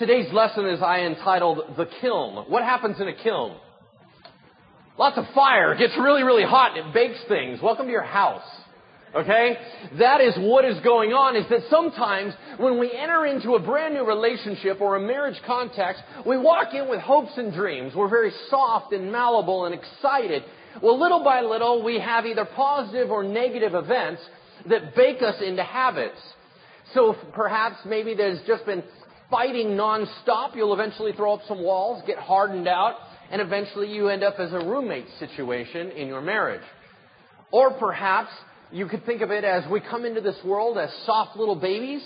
Today's lesson is I entitled The Kiln. What happens in a kiln? Lots of fire. It gets really, really hot and it bakes things. Welcome to your house. Okay? That is what is going on is that sometimes when we enter into a brand new relationship or a marriage context, we walk in with hopes and dreams. We're very soft and malleable and excited. Well, little by little, we have either positive or negative events that bake us into habits. So perhaps maybe there's just been fighting nonstop. You'll eventually throw up some walls, get hardened out, and eventually you end up as a roommate situation in your marriage. Or perhaps you could think of it as we come into this world as soft little babies,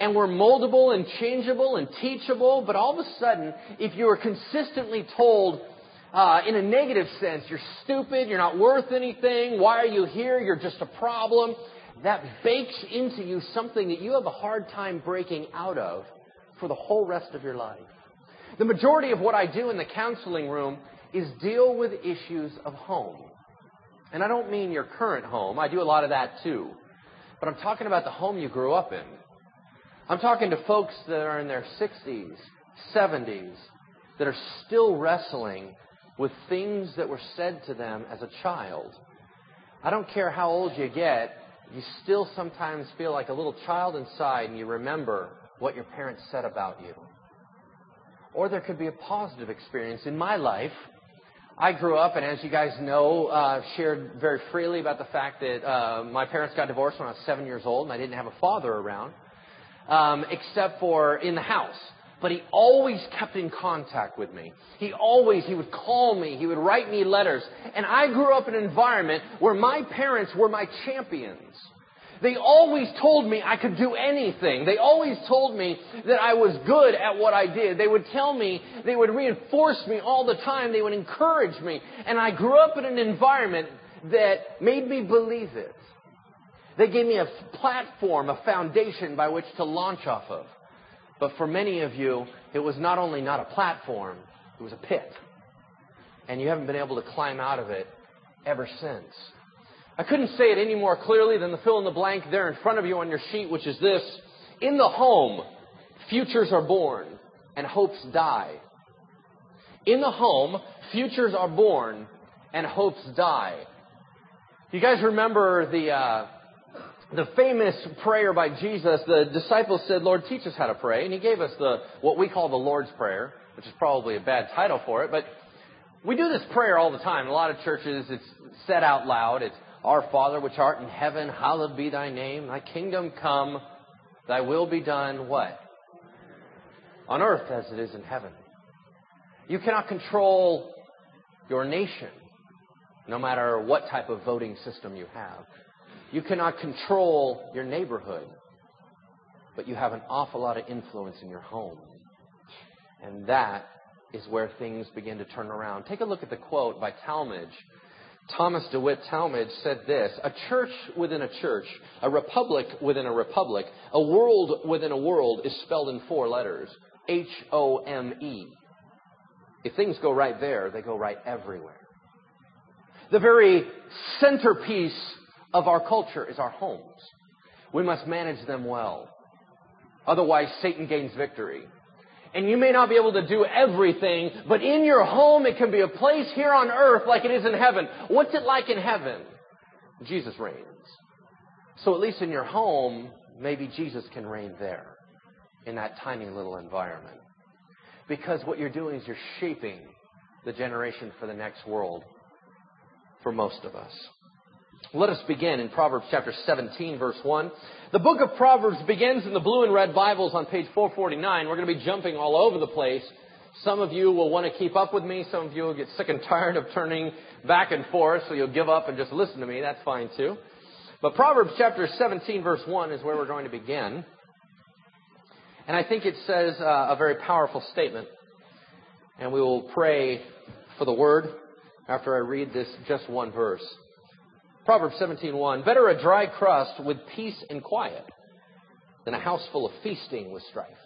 and we're moldable and changeable and teachable, but all of a sudden, if you are consistently told uh, in a negative sense, you're stupid, you're not worth anything, why are you here, you're just a problem, that bakes into you something that you have a hard time breaking out of for the whole rest of your life. The majority of what I do in the counseling room is deal with issues of home. And I don't mean your current home. I do a lot of that too. But I'm talking about the home you grew up in. I'm talking to folks that are in their 60s, 70s, that are still wrestling with things that were said to them as a child. I don't care how old you get, you still sometimes feel like a little child inside and you remember what your parents said about you. Or there could be a positive experience. In my life, I grew up, and as you guys know, uh, shared very freely about the fact that uh, my parents got divorced when I was seven years old, and I didn't have a father around, um, except for in the house. But he always kept in contact with me. He always, he would call me, he would write me letters. And I grew up in an environment where my parents were my champions. They always told me I could do anything. They always told me that I was good at what I did. They would tell me, they would reinforce me all the time. They would encourage me. And I grew up in an environment that made me believe it. They gave me a platform, a foundation by which to launch off of. But for many of you, it was not only not a platform, it was a pit. And you haven't been able to climb out of it ever since. I couldn't say it any more clearly than the fill in the blank there in front of you on your sheet, which is this. In the home, futures are born and hopes die. In the home, futures are born and hopes die. You guys remember the, uh, the famous prayer by Jesus? The disciples said, Lord, teach us how to pray. And he gave us the, what we call the Lord's Prayer, which is probably a bad title for it, but we do this prayer all the time. In a lot of churches, it's said out loud. It's, our Father which art in heaven, hallowed be thy name. Thy kingdom come, thy will be done, what? On earth as it is in heaven. You cannot control your nation, no matter what type of voting system you have. You cannot control your neighborhood, but you have an awful lot of influence in your home. And that is where things begin to turn around. Take a look at the quote by Talmage Thomas DeWitt Talmage said this A church within a church, a republic within a republic, a world within a world is spelled in four letters H O M E. If things go right there, they go right everywhere. The very centerpiece of our culture is our homes. We must manage them well. Otherwise, Satan gains victory. And you may not be able to do everything, but in your home, it can be a place here on earth like it is in heaven. What's it like in heaven? Jesus reigns. So at least in your home, maybe Jesus can reign there, in that tiny little environment. Because what you're doing is you're shaping the generation for the next world for most of us. Let us begin in Proverbs chapter 17, verse 1. The book of Proverbs begins in the blue and red Bibles on page 449. We're going to be jumping all over the place. Some of you will want to keep up with me. Some of you will get sick and tired of turning back and forth, so you'll give up and just listen to me. That's fine too. But Proverbs chapter 17, verse 1 is where we're going to begin. And I think it says uh, a very powerful statement. And we will pray for the word after I read this just one verse. Proverbs 17:1 Better a dry crust with peace and quiet than a house full of feasting with strife.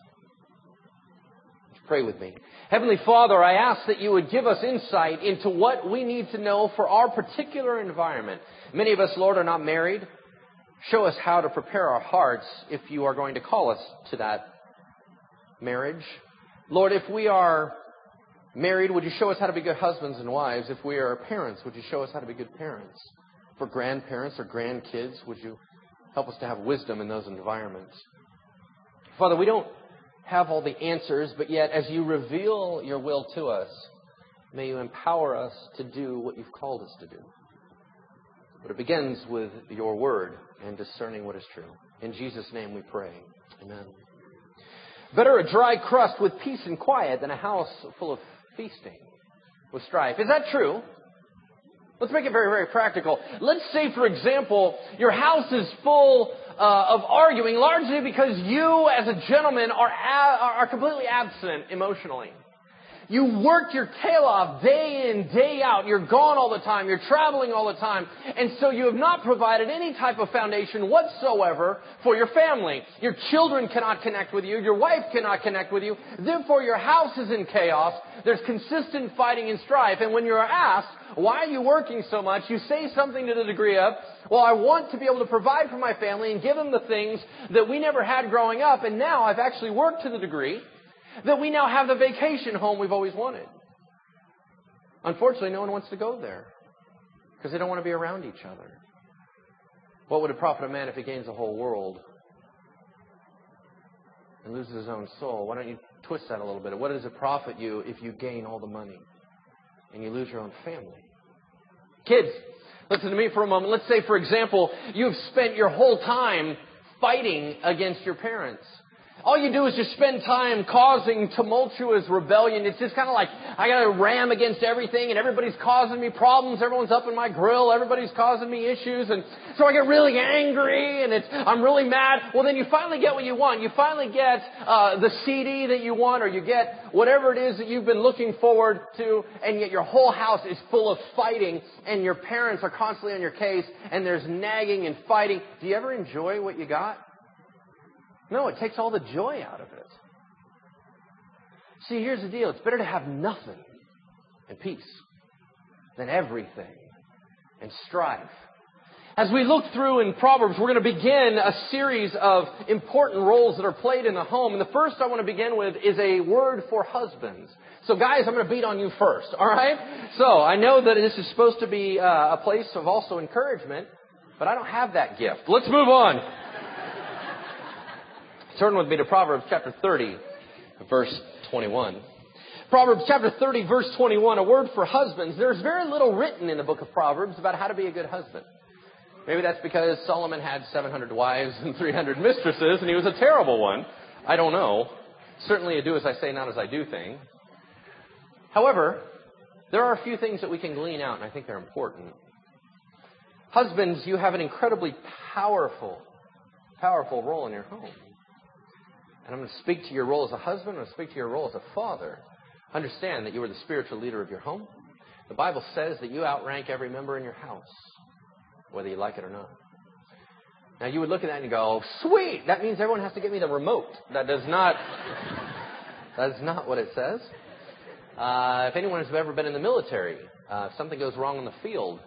Pray with me. Heavenly Father, I ask that you would give us insight into what we need to know for our particular environment. Many of us, Lord, are not married. Show us how to prepare our hearts if you are going to call us to that marriage. Lord, if we are married, would you show us how to be good husbands and wives? If we are parents, would you show us how to be good parents? For grandparents or grandkids, would you help us to have wisdom in those environments? Father, we don't have all the answers, but yet as you reveal your will to us, may you empower us to do what you've called us to do. But it begins with your word and discerning what is true. In Jesus' name we pray. Amen. Better a dry crust with peace and quiet than a house full of feasting with strife. Is that true? Let's make it very, very practical. Let's say, for example, your house is full uh, of arguing largely because you, as a gentleman, are, a- are completely absent emotionally. You work your tail off day in, day out. You're gone all the time. You're traveling all the time. And so you have not provided any type of foundation whatsoever for your family. Your children cannot connect with you. Your wife cannot connect with you. Therefore, your house is in chaos. There's consistent fighting and strife. And when you're asked, why are you working so much? You say something to the degree of, well, I want to be able to provide for my family and give them the things that we never had growing up. And now I've actually worked to the degree that we now have the vacation home we've always wanted. Unfortunately, no one wants to go there because they don't want to be around each other. What would it profit a man if he gains the whole world and loses his own soul? Why don't you twist that a little bit? What does it profit you if you gain all the money and you lose your own family? Kids, listen to me for a moment. Let's say, for example, you've spent your whole time fighting against your parents. All you do is just spend time causing tumultuous rebellion. It's just kind of like, I gotta ram against everything and everybody's causing me problems. Everyone's up in my grill. Everybody's causing me issues. And so I get really angry and it's, I'm really mad. Well, then you finally get what you want. You finally get, uh, the CD that you want or you get whatever it is that you've been looking forward to and yet your whole house is full of fighting and your parents are constantly on your case and there's nagging and fighting. Do you ever enjoy what you got? No, it takes all the joy out of it. See, here's the deal. It's better to have nothing and peace than everything and strife. As we look through in Proverbs, we're going to begin a series of important roles that are played in the home. And the first I want to begin with is a word for husbands. So guys, I'm going to beat on you first, alright? So, I know that this is supposed to be uh, a place of also encouragement, but I don't have that gift. Let's move on. Turn with me to Proverbs chapter 30, verse 21. Proverbs chapter 30, verse 21, a word for husbands. There's very little written in the book of Proverbs about how to be a good husband. Maybe that's because Solomon had 700 wives and 300 mistresses, and he was a terrible one. I don't know. Certainly a do as I say, not as I do thing. However, there are a few things that we can glean out, and I think they're important. Husbands, you have an incredibly powerful, powerful role in your home. And I'm going to speak to your role as a husband. I'm going to speak to your role as a father. Understand that you are the spiritual leader of your home. The Bible says that you outrank every member in your house, whether you like it or not. Now you would look at that and go, sweet, that means everyone has to give me the remote. That does not, that is not what it says. Uh, if anyone has ever been in the military, uh, if something goes wrong in the field,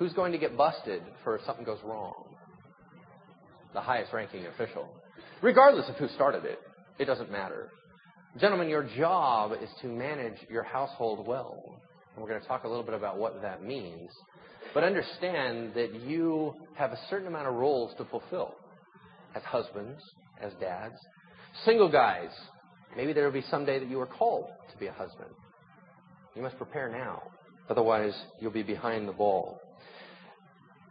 who's going to get busted for if something goes wrong? The highest ranking official regardless of who started it. It doesn't matter. Gentlemen, your job is to manage your household well. And we're going to talk a little bit about what that means. But understand that you have a certain amount of roles to fulfill as husbands, as dads. Single guys, maybe there will be someday that you are called to be a husband. You must prepare now. Otherwise, you'll be behind the ball.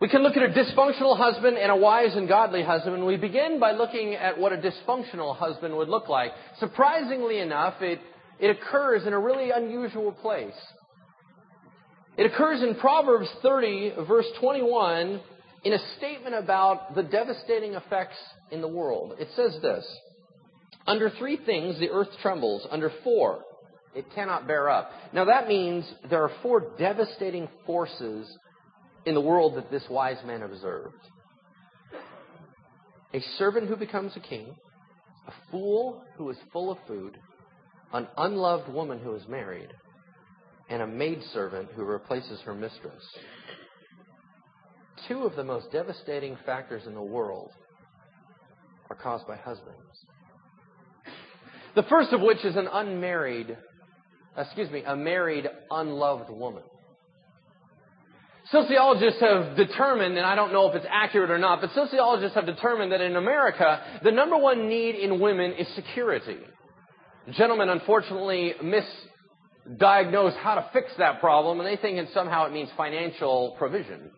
We can look at a dysfunctional husband and a wise and godly husband. We begin by looking at what a dysfunctional husband would look like. Surprisingly enough, it, it occurs in a really unusual place. It occurs in Proverbs 30, verse 21, in a statement about the devastating effects in the world. It says this Under three things the earth trembles, under four it cannot bear up. Now that means there are four devastating forces in the world that this wise man observed. A servant who becomes a king, a fool who is full of food, an unloved woman who is married, and a maidservant who replaces her mistress. Two of the most devastating factors in the world are caused by husbands. The first of which is an unmarried, excuse me, a married, unloved woman. Sociologists have determined, and I don't know if it's accurate or not, but sociologists have determined that in America, the number one need in women is security. Gentlemen, unfortunately, misdiagnose how to fix that problem, and they think that somehow it means financial provision.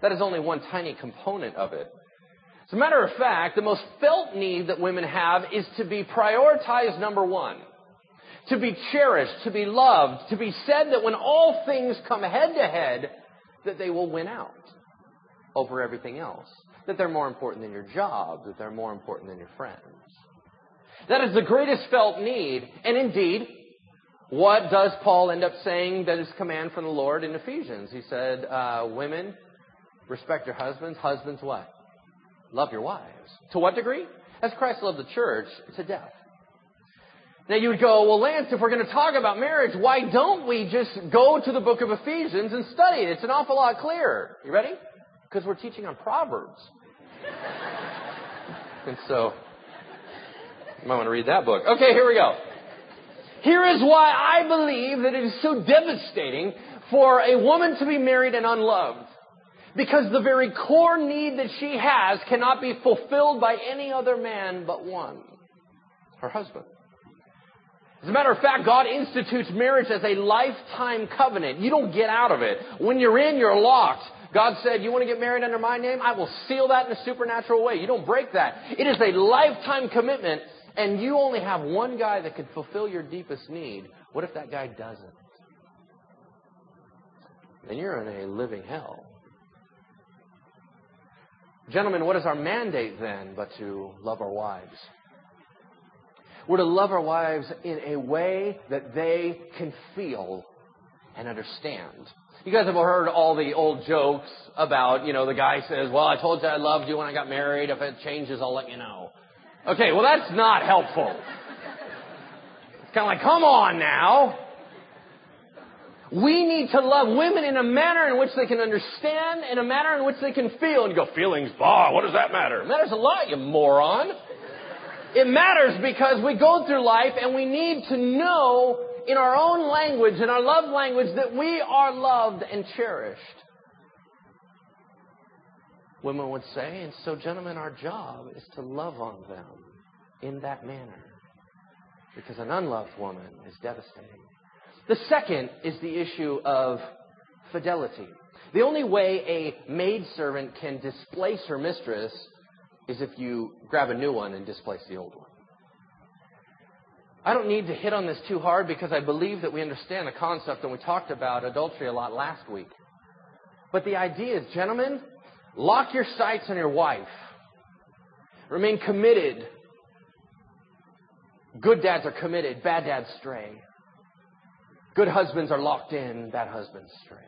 That is only one tiny component of it. As a matter of fact, the most felt need that women have is to be prioritized number one. To be cherished, to be loved, to be said that when all things come head to head, that they will win out over everything else. That they're more important than your job, that they're more important than your friends. That is the greatest felt need. And indeed, what does Paul end up saying that is command from the Lord in Ephesians? He said, uh, women, respect your husbands. Husbands what? Love your wives. To what degree? As Christ loved the church, to death. Now you would go, well, Lance, if we're going to talk about marriage, why don't we just go to the book of Ephesians and study it? It's an awful lot clearer. You ready? Because we're teaching on Proverbs. and so, you might want to read that book. Okay, here we go. Here is why I believe that it is so devastating for a woman to be married and unloved. Because the very core need that she has cannot be fulfilled by any other man but one. Her husband. As a matter of fact, God institutes marriage as a lifetime covenant. You don't get out of it. When you're in, you're locked. God said, you want to get married under my name? I will seal that in a supernatural way. You don't break that. It is a lifetime commitment, and you only have one guy that can fulfill your deepest need. What if that guy doesn't? Then you're in a living hell. Gentlemen, what is our mandate then but to love our wives? We're to love our wives in a way that they can feel and understand. You guys have heard all the old jokes about, you know, the guy says, well, I told you I loved you when I got married. If it changes, I'll let you know. Okay, well, that's not helpful. It's kind of like, come on now. We need to love women in a manner in which they can understand, in a manner in which they can feel. And go, feelings, bah, what does that matter? It matters a lot, you moron. It matters because we go through life and we need to know in our own language, in our love language, that we are loved and cherished. Women would say, and so, gentlemen, our job is to love on them in that manner. Because an unloved woman is devastating. The second is the issue of fidelity. The only way a maidservant can displace her mistress is if you grab a new one and displace the old one. I don't need to hit on this too hard because I believe that we understand the concept and we talked about adultery a lot last week. But the idea is, gentlemen, lock your sights on your wife. Remain committed. Good dads are committed, bad dads stray. Good husbands are locked in, bad husbands stray.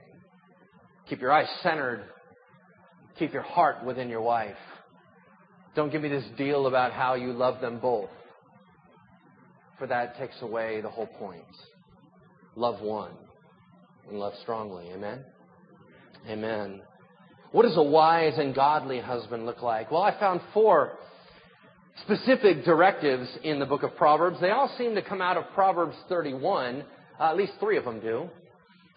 Keep your eyes centered. Keep your heart within your wife. Don't give me this deal about how you love them both. For that takes away the whole point. Love one and love strongly. Amen? Amen. What does a wise and godly husband look like? Well, I found four specific directives in the book of Proverbs. They all seem to come out of Proverbs 31. Uh, at least three of them do.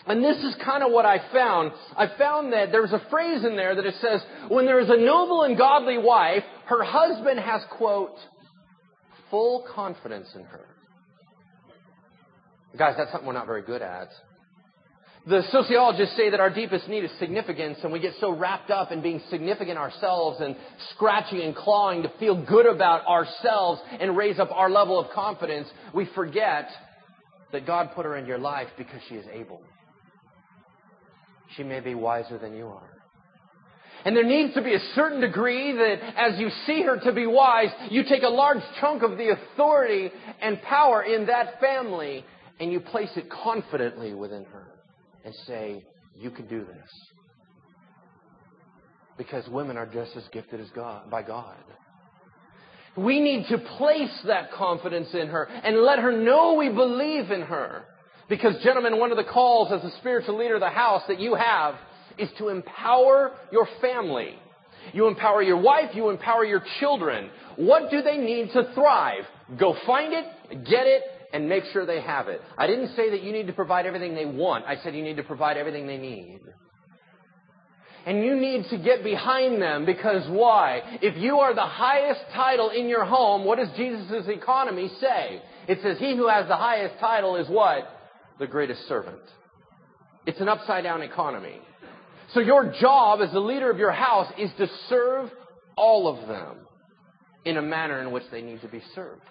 And this is kind of what I found. I found that there's a phrase in there that it says, when there is a noble and godly wife, her husband has, quote, full confidence in her. Guys, that's something we're not very good at. The sociologists say that our deepest need is significance, and we get so wrapped up in being significant ourselves and scratching and clawing to feel good about ourselves and raise up our level of confidence, we forget that God put her in your life because she is able she may be wiser than you are. And there needs to be a certain degree that as you see her to be wise, you take a large chunk of the authority and power in that family and you place it confidently within her and say, you can do this. Because women are just as gifted as God, by God. We need to place that confidence in her and let her know we believe in her. Because, gentlemen, one of the calls as a spiritual leader of the house that you have is to empower your family. You empower your wife, you empower your children. What do they need to thrive? Go find it, get it, and make sure they have it. I didn't say that you need to provide everything they want. I said you need to provide everything they need. And you need to get behind them because why? If you are the highest title in your home, what does Jesus' economy say? It says, He who has the highest title is what? The greatest servant. It's an upside down economy. So your job as the leader of your house is to serve all of them in a manner in which they need to be served.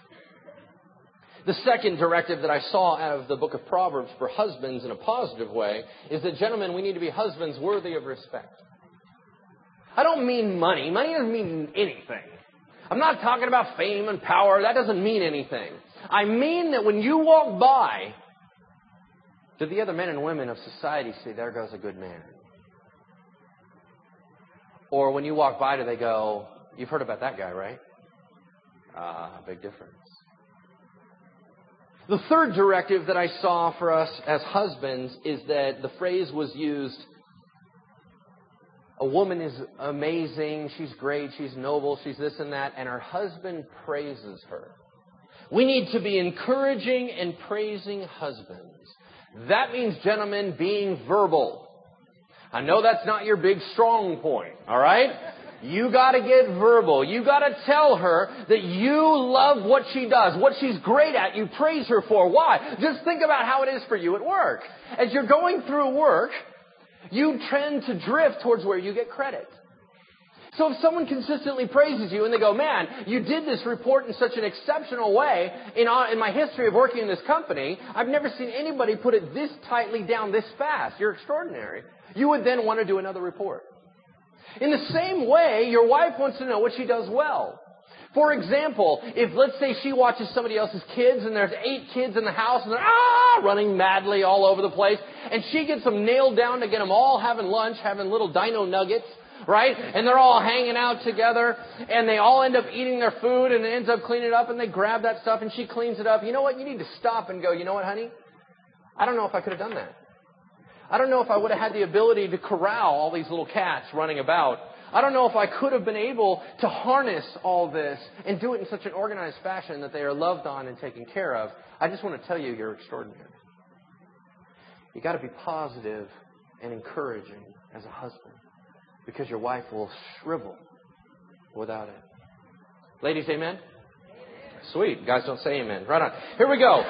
The second directive that I saw out of the book of Proverbs for husbands in a positive way is that, gentlemen, we need to be husbands worthy of respect. I don't mean money. Money doesn't mean anything. I'm not talking about fame and power. That doesn't mean anything. I mean that when you walk by, do the other men and women of society say, there goes a good man? Or when you walk by, do they go, you've heard about that guy, right? Ah, uh, big difference. The third directive that I saw for us as husbands is that the phrase was used a woman is amazing, she's great, she's noble, she's this and that, and her husband praises her. We need to be encouraging and praising husbands. That means, gentlemen, being verbal. I know that's not your big strong point, alright? You gotta get verbal. You gotta tell her that you love what she does, what she's great at. You praise her for. Why? Just think about how it is for you at work. As you're going through work, you tend to drift towards where you get credit. So if someone consistently praises you and they go, man, you did this report in such an exceptional way in, in my history of working in this company, I've never seen anybody put it this tightly down this fast. You're extraordinary. You would then want to do another report. In the same way, your wife wants to know what she does well. For example, if let's say she watches somebody else's kids and there's eight kids in the house and they're ah running madly all over the place, and she gets them nailed down to get them all having lunch, having little dino nuggets, right? And they're all hanging out together and they all end up eating their food and it ends up cleaning it up and they grab that stuff and she cleans it up. You know what? You need to stop and go, you know what, honey? I don't know if I could have done that. I don't know if I would have had the ability to corral all these little cats running about. I don't know if I could have been able to harness all this and do it in such an organized fashion that they are loved on and taken care of. I just want to tell you, you're extraordinary. You've got to be positive and encouraging as a husband because your wife will shrivel without it. Ladies, amen? Sweet. Guys don't say amen. Right on. Here we go.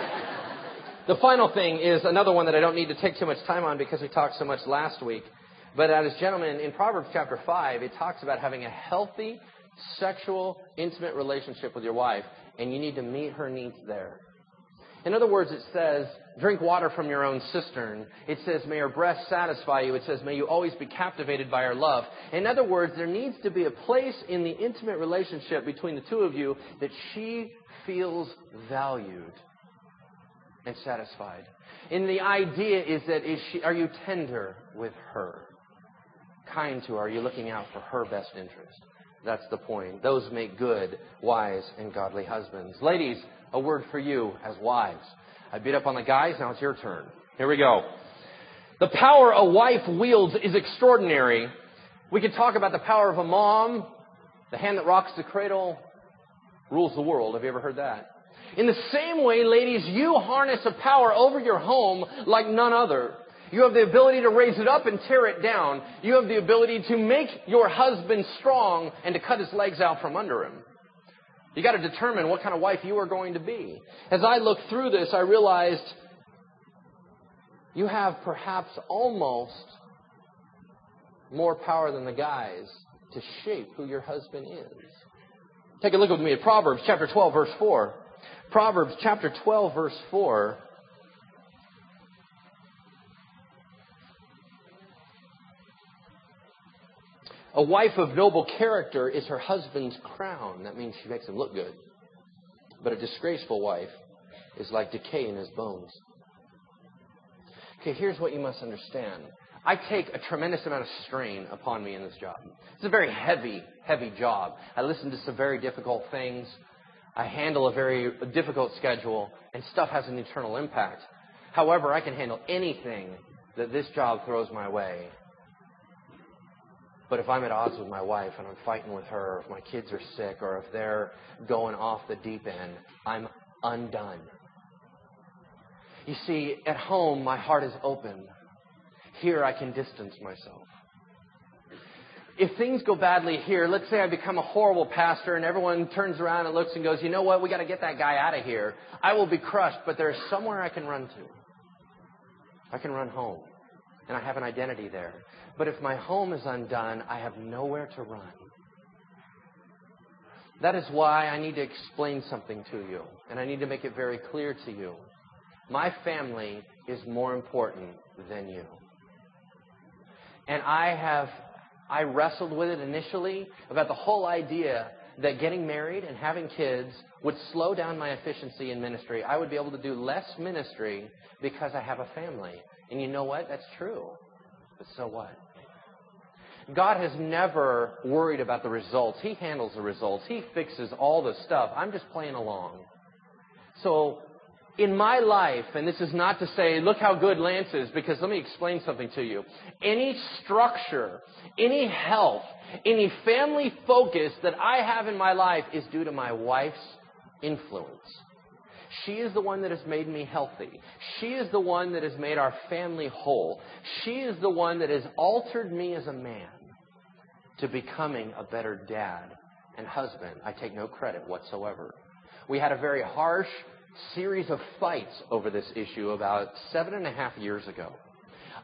The final thing is another one that I don't need to take too much time on because we talked so much last week. But uh, as gentlemen, in Proverbs chapter 5, it talks about having a healthy, sexual, intimate relationship with your wife, and you need to meet her needs there. In other words, it says, drink water from your own cistern. It says, may her breast satisfy you. It says, may you always be captivated by her love. In other words, there needs to be a place in the intimate relationship between the two of you that she feels valued and satisfied. And the idea is that is she, are you tender with her? Kind to her? Are you looking out for her best interest? That's the point. Those make good, wise, and godly husbands. Ladies, a word for you as wives. I beat up on the guys, now it's your turn. Here we go. The power a wife wields is extraordinary. We could talk about the power of a mom. The hand that rocks the cradle rules the world. Have you ever heard that? In the same way, ladies, you harness a power over your home like none other. You have the ability to raise it up and tear it down. You have the ability to make your husband strong and to cut his legs out from under him. You got to determine what kind of wife you are going to be. As I looked through this, I realized you have perhaps almost more power than the guys to shape who your husband is. Take a look with me at Proverbs chapter 12 verse 4. Proverbs chapter 12, verse 4. A wife of noble character is her husband's crown. That means she makes him look good. But a disgraceful wife is like decay in his bones. Okay, here's what you must understand. I take a tremendous amount of strain upon me in this job. It's a very heavy, heavy job. I listen to some very difficult things. I handle a very difficult schedule, and stuff has an eternal impact. However, I can handle anything that this job throws my way. But if I'm at odds with my wife and I'm fighting with her, or if my kids are sick, or if they're going off the deep end, I'm undone. You see, at home, my heart is open. Here, I can distance myself. If things go badly here, let's say I become a horrible pastor and everyone turns around and looks and goes, you know what, we got to get that guy out of here. I will be crushed, but there's somewhere I can run to. I can run home, and I have an identity there. But if my home is undone, I have nowhere to run. That is why I need to explain something to you, and I need to make it very clear to you. My family is more important than you. And I have, I wrestled with it initially about the whole idea that getting married and having kids would slow down my efficiency in ministry. I would be able to do less ministry because I have a family. And you know what? That's true. But so what? God has never worried about the results. He handles the results. He fixes all the stuff. I'm just playing along. So in my life, and this is not to say, look how good Lance is, because let me explain something to you. Any structure, any health, any family focus that I have in my life is due to my wife's influence. She is the one that has made me healthy. She is the one that has made our family whole. She is the one that has altered me as a man to becoming a better dad and husband. I take no credit whatsoever. We had a very harsh series of fights over this issue about seven and a half years ago.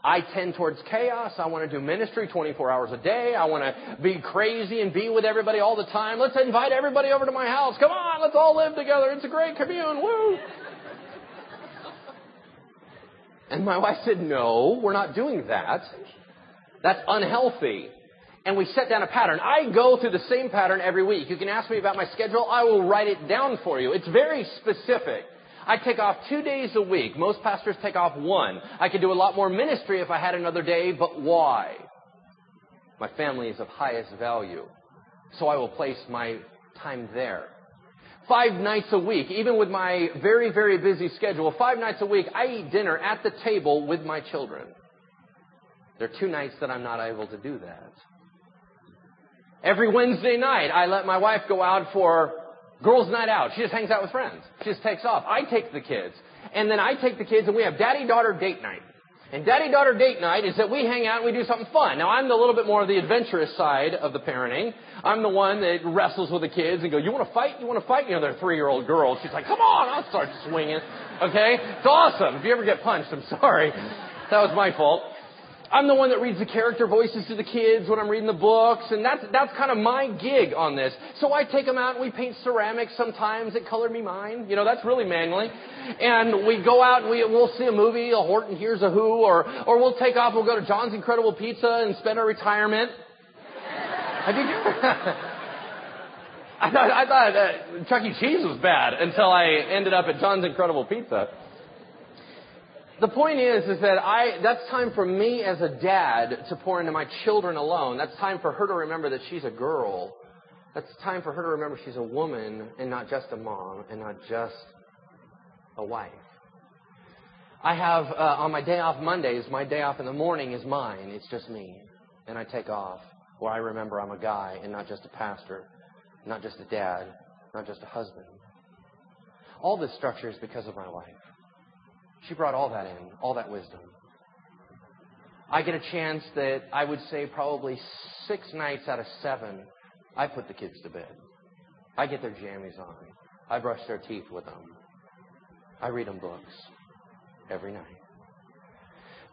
I tend towards chaos. I want to do ministry 24 hours a day. I want to be crazy and be with everybody all the time. Let's invite everybody over to my house. Come on, let's all live together. It's a great commune. Woo! And my wife said, no, we're not doing that. That's unhealthy. And we set down a pattern. I go through the same pattern every week. You can ask me about my schedule. I will write it down for you. It's very specific. I take off two days a week. Most pastors take off one. I could do a lot more ministry if I had another day, but why? My family is of highest value. So I will place my time there. Five nights a week, even with my very, very busy schedule, five nights a week, I eat dinner at the table with my children. There are two nights that I'm not able to do that. Every Wednesday night, I let my wife go out for girls' night out. She just hangs out with friends. She just takes off. I take the kids. And then I take the kids and we have daddy-daughter date night. And daddy-daughter date night is that we hang out and we do something fun. Now, I'm the little bit more of the adventurous side of the parenting. I'm the one that wrestles with the kids and go, you want to fight? You want to fight? You know, they're three-year-old girls. She's like, come on, I'll start swinging. Okay? It's awesome. If you ever get punched, I'm sorry. That was my fault. I'm the one that reads the character voices to the kids when I'm reading the books, and that's, that's kind of my gig on this. So I take them out and we paint ceramics sometimes at Color Me Mine. You know, that's really manly. And we go out and we, we'll see a movie, a Horton Hears a Who, or, or we'll take off, we'll go to John's Incredible Pizza and spend our retirement. Have you I thought, I thought uh, Chuck E. Cheese was bad until I ended up at John's Incredible Pizza. The point is, is that I, that's time for me as a dad to pour into my children alone. That's time for her to remember that she's a girl. That's time for her to remember she's a woman and not just a mom and not just a wife. I have, uh, on my day off Mondays, my day off in the morning is mine. It's just me. And I take off where I remember I'm a guy and not just a pastor, not just a dad, not just a husband. All this structure is because of my wife. She brought all that in, all that wisdom. I get a chance that I would say probably six nights out of seven, I put the kids to bed. I get their jammies on. I brush their teeth with them. I read them books every night.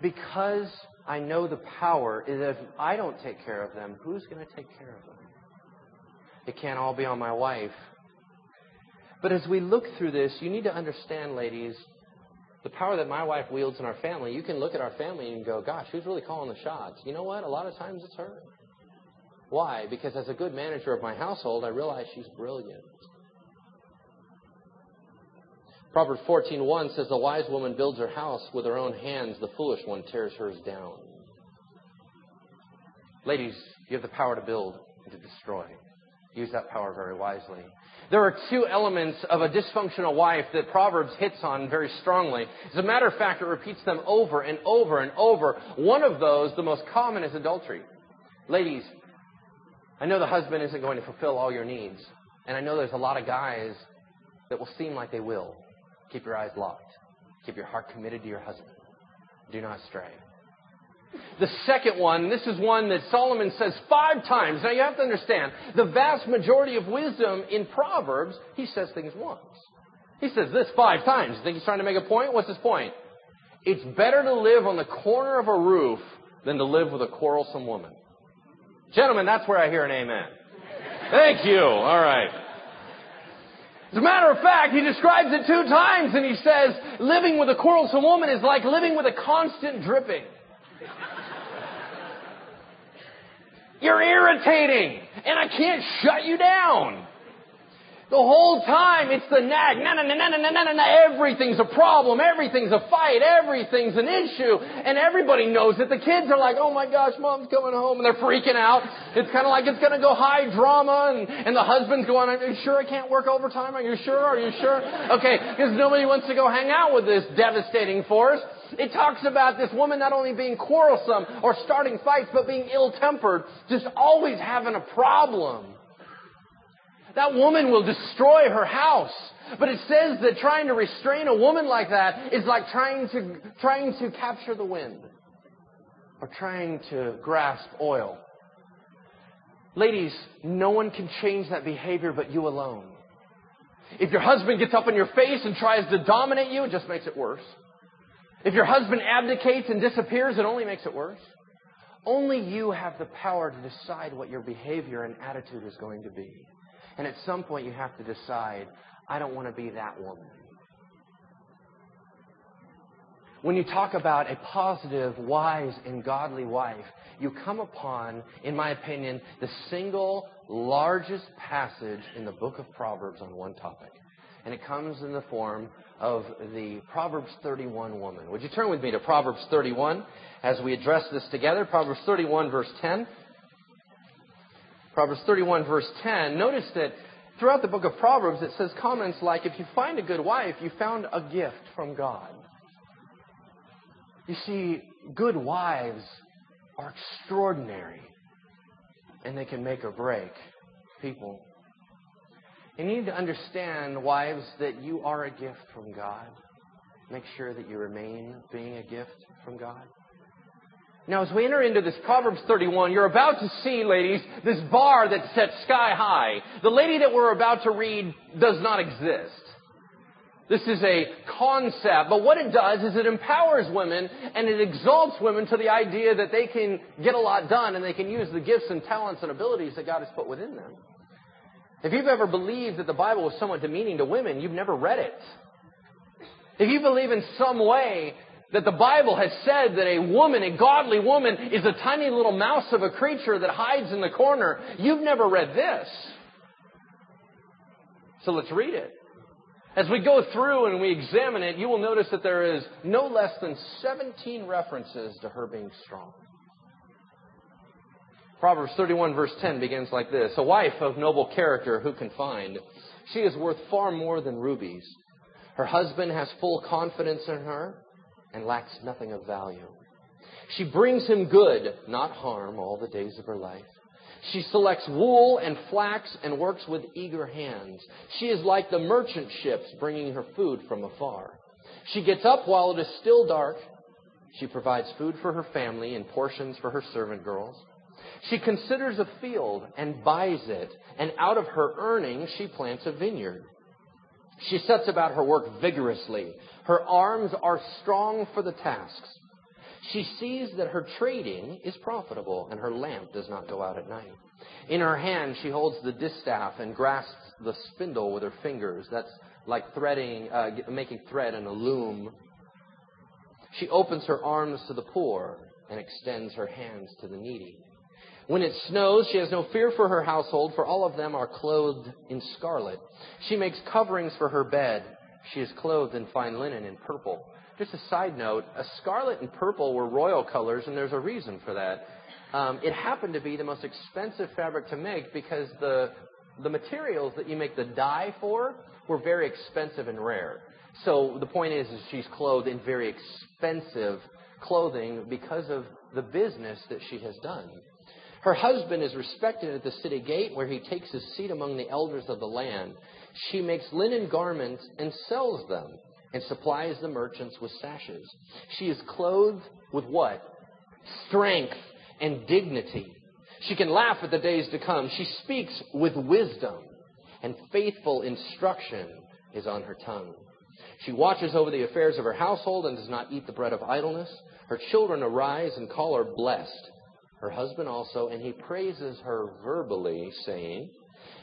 Because I know the power is if I don't take care of them, who's going to take care of them? It can't all be on my wife. But as we look through this, you need to understand, ladies, the power that my wife wields in our family, you can look at our family and go, gosh, who's really calling the shots? You know what? A lot of times it's her. Why? Because as a good manager of my household, I realize she's brilliant. Proverbs 14:1 says, "The wise woman builds her house with her own hands; the foolish one tears hers down." Ladies, you have the power to build and to destroy. Use that power very wisely. There are two elements of a dysfunctional wife that Proverbs hits on very strongly. As a matter of fact, it repeats them over and over and over. One of those, the most common, is adultery. Ladies, I know the husband isn't going to fulfill all your needs. And I know there's a lot of guys that will seem like they will. Keep your eyes locked. Keep your heart committed to your husband. Do not stray. The second one, this is one that Solomon says five times. Now you have to understand, the vast majority of wisdom in Proverbs, he says things once. He says this five times. You think he's trying to make a point? What's his point? It's better to live on the corner of a roof than to live with a quarrelsome woman. Gentlemen, that's where I hear an amen. Thank you. All right. As a matter of fact, he describes it two times and he says, living with a quarrelsome woman is like living with a constant dripping. You're irritating and I can't shut you down. The whole time it's the nag. Na, na, na, na, na, na, na, Everything's a problem. Everything's a fight. Everything's an issue. And everybody knows it. The kids are like, oh my gosh, mom's coming home. And they're freaking out. It's kind of like it's going to go high drama. And, and the husband's going, are you sure I can't work overtime? Are you sure? Are you sure? Okay. Because nobody wants to go hang out with this devastating force. It talks about this woman not only being quarrelsome or starting fights, but being ill-tempered. Just always having a problem. That woman will destroy her house. But it says that trying to restrain a woman like that is like trying to, trying to capture the wind or trying to grasp oil. Ladies, no one can change that behavior but you alone. If your husband gets up in your face and tries to dominate you, it just makes it worse. If your husband abdicates and disappears, it only makes it worse. Only you have the power to decide what your behavior and attitude is going to be. And at some point, you have to decide, I don't want to be that woman. When you talk about a positive, wise, and godly wife, you come upon, in my opinion, the single largest passage in the book of Proverbs on one topic. And it comes in the form of the Proverbs 31 woman. Would you turn with me to Proverbs 31 as we address this together? Proverbs 31, verse 10. Proverbs 31 verse 10, notice that throughout the book of Proverbs it says comments like, if you find a good wife, you found a gift from God. You see, good wives are extraordinary and they can make or break people. You need to understand, wives, that you are a gift from God. Make sure that you remain being a gift from God. Now, as we enter into this Proverbs 31, you're about to see, ladies, this bar that's set sky high. The lady that we're about to read does not exist. This is a concept, but what it does is it empowers women and it exalts women to the idea that they can get a lot done and they can use the gifts and talents and abilities that God has put within them. If you've ever believed that the Bible was somewhat demeaning to women, you've never read it. If you believe in some way that the Bible has said that a woman, a godly woman, is a tiny little mouse of a creature that hides in the corner. You've never read this. So let's read it. As we go through and we examine it, you will notice that there is no less than 17 references to her being strong. Proverbs 31 verse 10 begins like this. A wife of noble character who can find? She is worth far more than rubies. Her husband has full confidence in her and lacks nothing of value. She brings him good, not harm, all the days of her life. She selects wool and flax and works with eager hands. She is like the merchant ships bringing her food from afar. She gets up while it is still dark. She provides food for her family and portions for her servant girls. She considers a field and buys it, and out of her earnings she plants a vineyard. She sets about her work vigorously. Her arms are strong for the tasks. She sees that her trading is profitable and her lamp does not go out at night. In her hand, she holds the distaff and grasps the spindle with her fingers. That's like threading, uh, making thread in a loom. She opens her arms to the poor and extends her hands to the needy. When it snows, she has no fear for her household, for all of them are clothed in scarlet. She makes coverings for her bed. She is clothed in fine linen and purple. Just a side note, a scarlet and purple were royal colors, and there's a reason for that. Um, it happened to be the most expensive fabric to make because the the materials that you make the dye for were very expensive and rare. So the point is, is she's clothed in very expensive clothing because of the business that she has done. Her husband is respected at the city gate where he takes his seat among the elders of the land. She makes linen garments and sells them and supplies the merchants with sashes. She is clothed with what? Strength and dignity. She can laugh at the days to come. She speaks with wisdom and faithful instruction is on her tongue. She watches over the affairs of her household and does not eat the bread of idleness. Her children arise and call her blessed her husband also, and he praises her verbally, saying,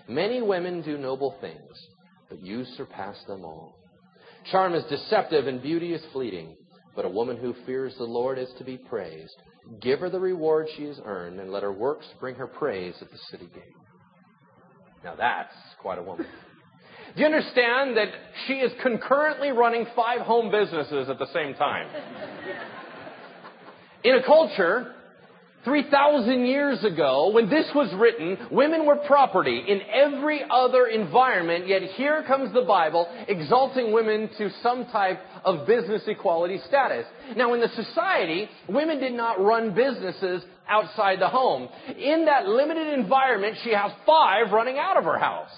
Many women do noble things, but you surpass them all. Charm is deceptive and beauty is fleeting, but a woman who fears the Lord is to be praised. Give her the reward she has earned, and let her works bring her praise at the city gate. Now that's quite a woman. Do you understand that she is concurrently running five home businesses at the same time? In a culture 3,000 years ago, when this was written, women were property in every other environment, yet here comes the Bible exalting women to some type of business equality status. Now, in the society, women did not run businesses outside the home. In that limited environment, she has five running out of her house.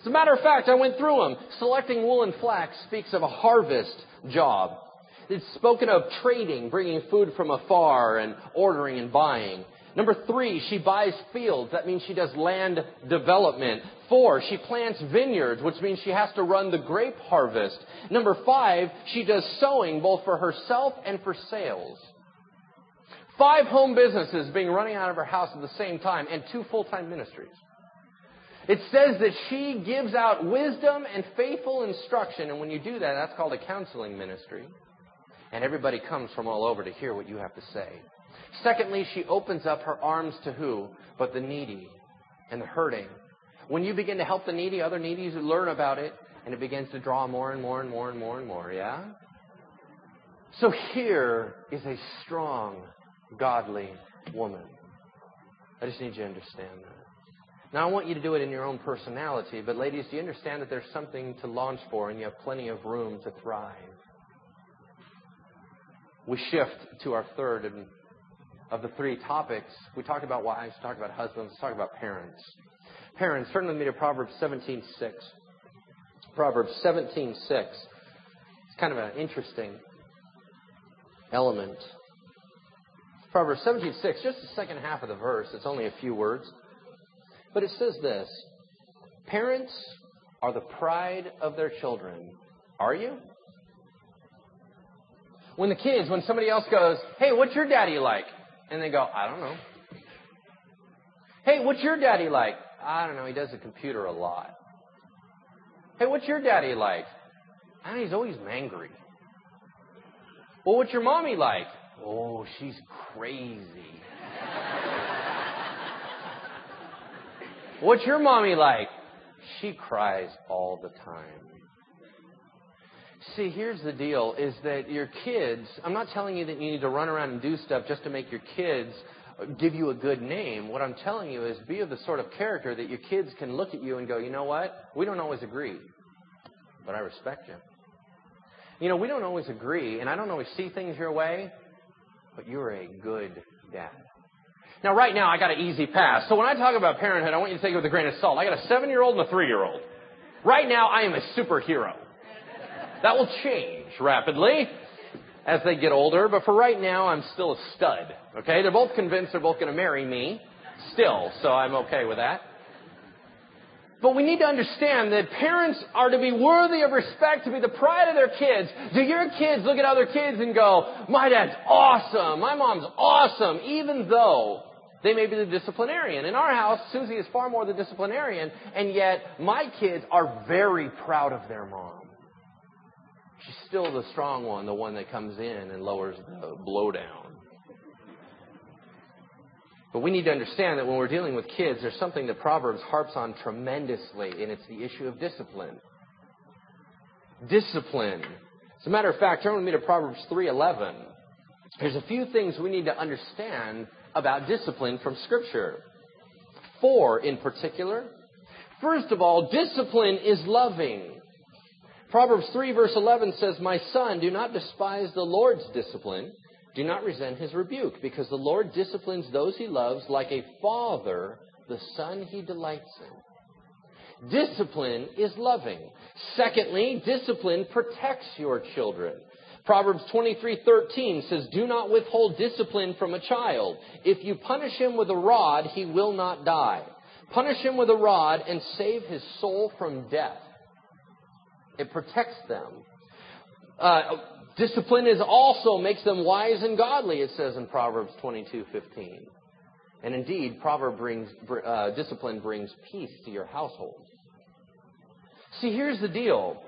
As a matter of fact, I went through them. Selecting wool and flax speaks of a harvest job. It's spoken of trading, bringing food from afar and ordering and buying. Number three, she buys fields. That means she does land development. Four, she plants vineyards, which means she has to run the grape harvest. Number five, she does sewing both for herself and for sales. Five home businesses being running out of her house at the same time and two full-time ministries. It says that she gives out wisdom and faithful instruction, and when you do that, that's called a counseling ministry and everybody comes from all over to hear what you have to say. Secondly, she opens up her arms to who? But the needy and the hurting. When you begin to help the needy, other needies learn about it, and it begins to draw more and more and more and more and more, yeah? So here is a strong, godly woman. I just need you to understand that. Now, I want you to do it in your own personality, but ladies, do you understand that there's something to launch for and you have plenty of room to thrive? We shift to our third of the three topics. We talked about wives, talked about husbands, talk about parents. Parents, turn with me to Proverbs 17:6. Proverbs 17:6. It's kind of an interesting element. Proverbs 17:6, just the second half of the verse. It's only a few words, but it says this: Parents are the pride of their children. Are you? When the kids, when somebody else goes, hey, what's your daddy like? And they go, I don't know. Hey, what's your daddy like? I don't know. He does the computer a lot. Hey, what's your daddy like? I know he's always angry. Well, what's your mommy like? Oh, she's crazy. what's your mommy like? She cries all the time. See, here's the deal is that your kids, I'm not telling you that you need to run around and do stuff just to make your kids give you a good name. What I'm telling you is be of the sort of character that your kids can look at you and go, you know what? We don't always agree, but I respect you. You know, we don't always agree, and I don't always see things your way, but you're a good dad. Now, right now, I got an easy pass. So when I talk about parenthood, I want you to take it with a grain of salt. I got a seven year old and a three year old. Right now, I am a superhero. That will change rapidly as they get older, but for right now, I'm still a stud. Okay? They're both convinced they're both going to marry me still, so I'm okay with that. But we need to understand that parents are to be worthy of respect, to be the pride of their kids. Do your kids look at other kids and go, my dad's awesome, my mom's awesome, even though they may be the disciplinarian. In our house, Susie is far more the disciplinarian, and yet my kids are very proud of their mom. She's still the strong one, the one that comes in and lowers the blowdown. But we need to understand that when we're dealing with kids, there's something that Proverbs harps on tremendously, and it's the issue of discipline. Discipline. As a matter of fact, turn with me to Proverbs 3:11. There's a few things we need to understand about discipline from Scripture. Four in particular. First of all, discipline is loving. Proverbs 3 verse 11 says, My son, do not despise the Lord's discipline. Do not resent his rebuke, because the Lord disciplines those he loves like a father the son he delights in. Discipline is loving. Secondly, discipline protects your children. Proverbs 23:13 says, "Do not withhold discipline from a child. If you punish him with a rod, he will not die. Punish him with a rod and save his soul from death." It protects them. Uh, discipline is also makes them wise and godly, it says in Proverbs 22:15. And indeed, proverb brings, uh, discipline brings peace to your household. See, here's the deal.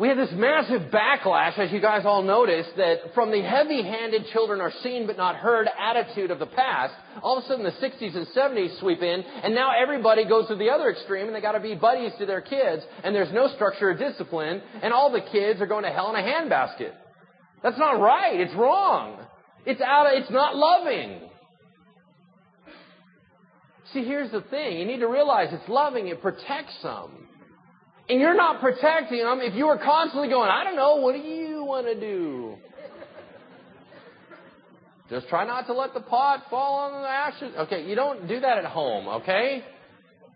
We have this massive backlash, as you guys all noticed, that from the heavy-handed children are seen but not heard attitude of the past, all of a sudden the 60s and 70s sweep in, and now everybody goes to the other extreme and they gotta be buddies to their kids, and there's no structure or discipline, and all the kids are going to hell in a handbasket. That's not right. It's wrong. It's out of, it's not loving. See, here's the thing. You need to realize it's loving, it protects them. And you're not protecting them if you are constantly going, I don't know, what do you want to do? Just try not to let the pot fall on the ashes. Okay, you don't do that at home, okay?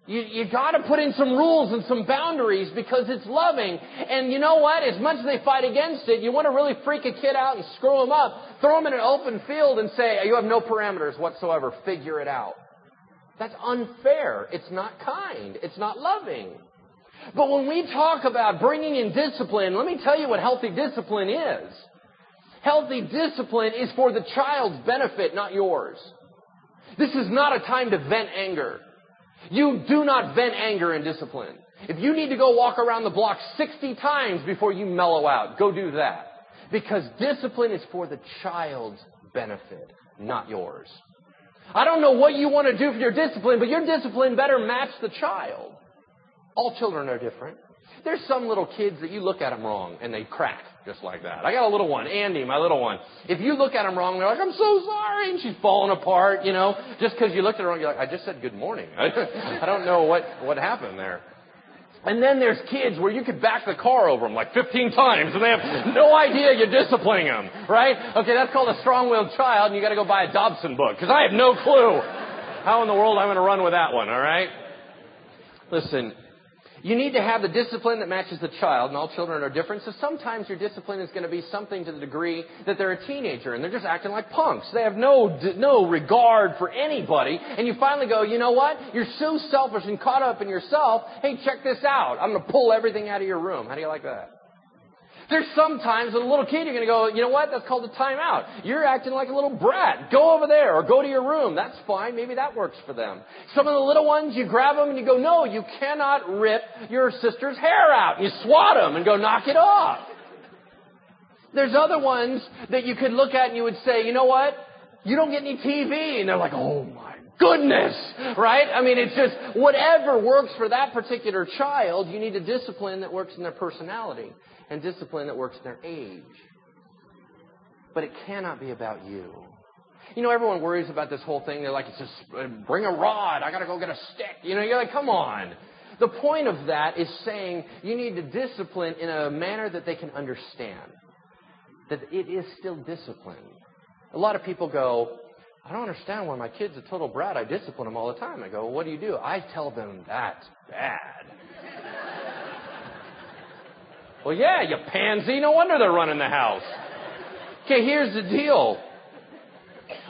You, you gotta put in some rules and some boundaries because it's loving. And you know what? As much as they fight against it, you want to really freak a kid out and screw them up. Throw them in an open field and say, you have no parameters whatsoever. Figure it out. That's unfair. It's not kind. It's not loving. But when we talk about bringing in discipline, let me tell you what healthy discipline is. Healthy discipline is for the child's benefit, not yours. This is not a time to vent anger. You do not vent anger in discipline. If you need to go walk around the block 60 times before you mellow out, go do that. Because discipline is for the child's benefit, not yours. I don't know what you want to do for your discipline, but your discipline better match the child. All children are different. There's some little kids that you look at them wrong and they crack just like that. I got a little one, Andy, my little one. If you look at them wrong, they're like, I'm so sorry, and she's falling apart, you know, just because you looked at her wrong, you're like, I just said good morning. I don't know what, what happened there. And then there's kids where you could back the car over them like 15 times and they have no idea you're disciplining them, right? Okay, that's called a strong-willed child and you gotta go buy a Dobson book because I have no clue how in the world I'm gonna run with that one, alright? Listen, you need to have the discipline that matches the child, and all children are different. So sometimes your discipline is going to be something to the degree that they're a teenager and they're just acting like punks. They have no no regard for anybody, and you finally go, you know what? You're so selfish and caught up in yourself. Hey, check this out. I'm going to pull everything out of your room. How do you like that? There's sometimes with a little kid you're going to go, you know what? That's called a timeout. You're acting like a little brat. Go over there or go to your room. That's fine. Maybe that works for them. Some of the little ones, you grab them and you go, no, you cannot rip your sister's hair out. You swat them and go, knock it off. There's other ones that you could look at and you would say, you know what? You don't get any TV. And they're like, oh my goodness, right? I mean, it's just whatever works for that particular child, you need a discipline that works in their personality and discipline that works in their age. But it cannot be about you. You know, everyone worries about this whole thing. They're like, it's just uh, bring a rod. I got to go get a stick. You know, you're like, come on. The point of that is saying you need to discipline in a manner that they can understand. That it is still discipline. A lot of people go, I don't understand why my kid's a total brat. I discipline them all the time. I go, well, what do you do? I tell them that's bad. Well, yeah, you pansy. No wonder they're running the house. Okay, here's the deal.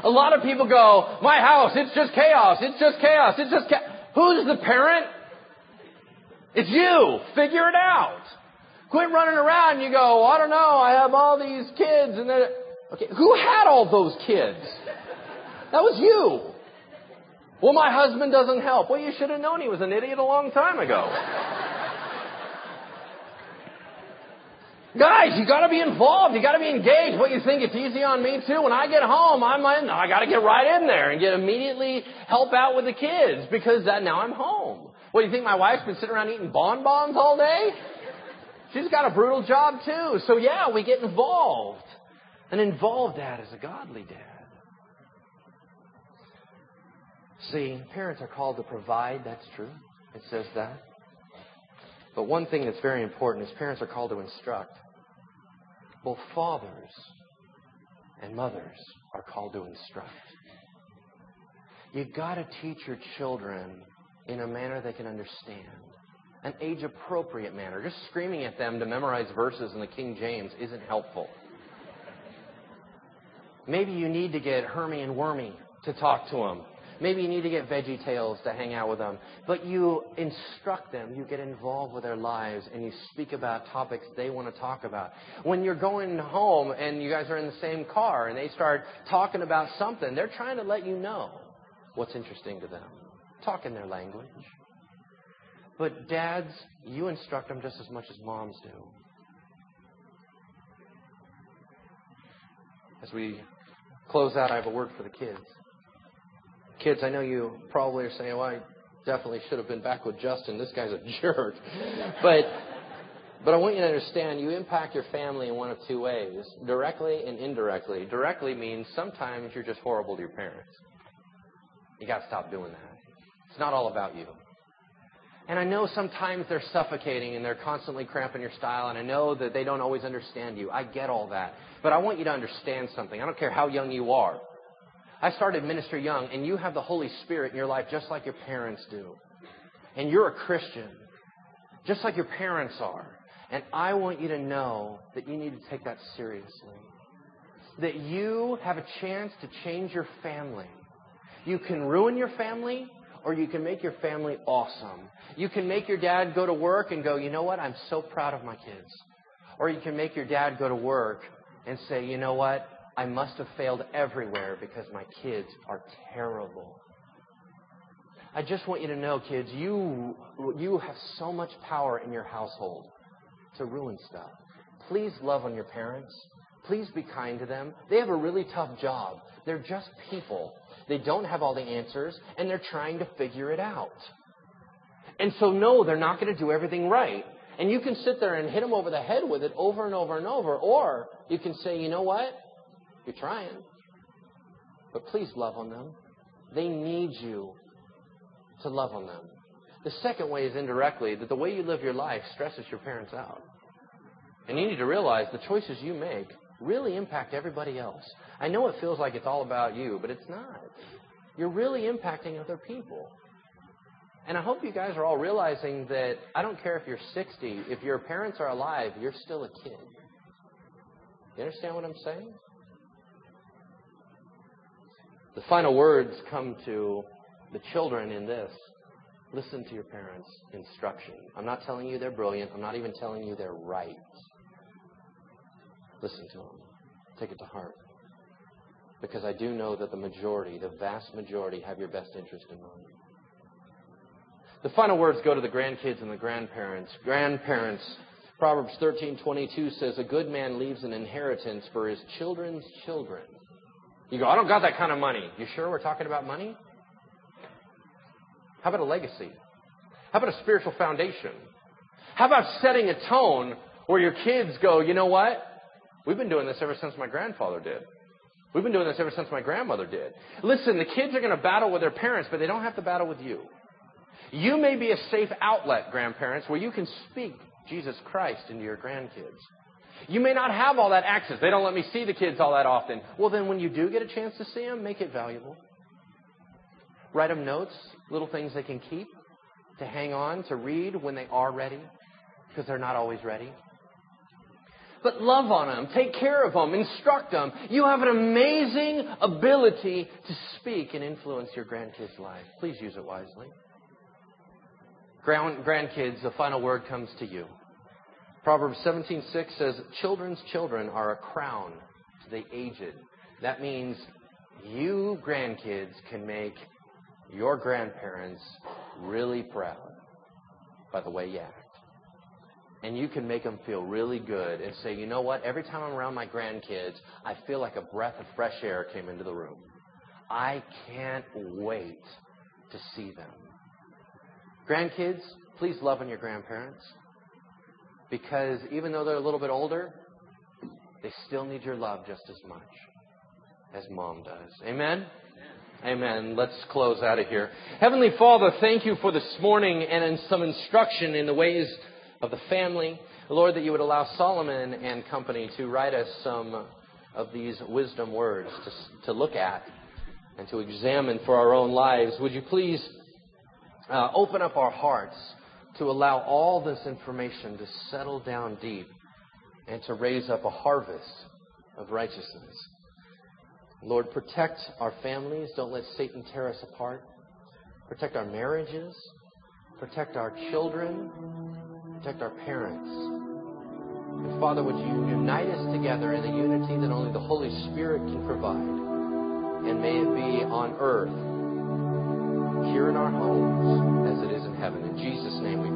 A lot of people go, my house, it's just chaos. It's just chaos. It's just chaos. Who's the parent? It's you. Figure it out. Quit running around you go, I don't know, I have all these kids and then, okay, who had all those kids? That was you. Well, my husband doesn't help. Well, you should have known he was an idiot a long time ago. Guys, you gotta be involved. You gotta be engaged. What you think it's easy on me too? When I get home, I'm in, I gotta get right in there and get immediately help out with the kids because that, now I'm home. What do you think my wife's been sitting around eating bonbons all day? She's got a brutal job too. So yeah, we get involved. An involved dad is a godly dad. See, parents are called to provide. That's true. It says that. But one thing that's very important is parents are called to instruct both fathers And mothers are called to instruct. You gotta teach your children in a manner they can understand. An age appropriate manner. Just screaming at them to memorize verses in the King James isn't helpful. Maybe you need to get Hermie and Wormy to talk to them. Maybe you need to get Veggie Tales to hang out with them. But you instruct them, you get involved with their lives, and you speak about topics they want to talk about. When you're going home and you guys are in the same car and they start talking about something, they're trying to let you know what's interesting to them. Talk in their language. But dads, you instruct them just as much as moms do. As we close out, I have a word for the kids. Kids, I know you probably are saying, well, I definitely should have been back with Justin. This guy's a jerk. but, but I want you to understand you impact your family in one of two ways directly and indirectly. Directly means sometimes you're just horrible to your parents. You got to stop doing that. It's not all about you. And I know sometimes they're suffocating and they're constantly cramping your style, and I know that they don't always understand you. I get all that. But I want you to understand something. I don't care how young you are. I started ministry young, and you have the Holy Spirit in your life just like your parents do. And you're a Christian, just like your parents are. And I want you to know that you need to take that seriously. That you have a chance to change your family. You can ruin your family, or you can make your family awesome. You can make your dad go to work and go, you know what? I'm so proud of my kids. Or you can make your dad go to work and say, you know what? I must have failed everywhere because my kids are terrible. I just want you to know, kids, you, you have so much power in your household to ruin stuff. Please love on your parents. Please be kind to them. They have a really tough job. They're just people. They don't have all the answers, and they're trying to figure it out. And so, no, they're not going to do everything right. And you can sit there and hit them over the head with it over and over and over. Or you can say, you know what? You're trying. But please love on them. They need you to love on them. The second way is indirectly that the way you live your life stresses your parents out. And you need to realize the choices you make really impact everybody else. I know it feels like it's all about you, but it's not. You're really impacting other people. And I hope you guys are all realizing that I don't care if you're 60, if your parents are alive, you're still a kid. You understand what I'm saying? The final words come to the children in this. Listen to your parents' instruction. I'm not telling you they're brilliant. I'm not even telling you they're right. Listen to them. Take it to heart. Because I do know that the majority, the vast majority, have your best interest in mind. The final words go to the grandkids and the grandparents. Grandparents, Proverbs 13:22 says, "A good man leaves an inheritance for his children's children." You go, I don't got that kind of money. You sure we're talking about money? How about a legacy? How about a spiritual foundation? How about setting a tone where your kids go, you know what? We've been doing this ever since my grandfather did. We've been doing this ever since my grandmother did. Listen, the kids are going to battle with their parents, but they don't have to battle with you. You may be a safe outlet, grandparents, where you can speak Jesus Christ into your grandkids. You may not have all that access. They don't let me see the kids all that often. Well, then when you do get a chance to see them, make it valuable. Write them notes, little things they can keep, to hang on, to read when they are ready, because they're not always ready. But love on them, take care of them, instruct them. You have an amazing ability to speak and influence your grandkids' life. Please use it wisely. Grand, grandkids, the final word comes to you. Proverbs 17:6 says, "Children's children are a crown to the aged." That means you grandkids can make your grandparents really proud by the way you act. And you can make them feel really good and say, you know what? Every time I'm around my grandkids, I feel like a breath of fresh air came into the room. I can't wait to see them. Grandkids, please love on your grandparents because even though they're a little bit older, they still need your love just as much as mom does. Amen? Amen. Let's close out of here. Heavenly Father, thank you for this morning and in some instruction in the ways of the family. Lord, that you would allow Solomon and company to write us some of these wisdom words to, to look at and to examine for our own lives. Would you please uh, open up our hearts to allow all this information to settle down deep and to raise up a harvest of righteousness? Lord, protect our families. Don't let Satan tear us apart. Protect our marriages. Protect our children. Protect our parents. And Father, would you unite us together in the unity that only the Holy Spirit can provide? And may it be on earth, here in our homes, heaven. In Jesus' name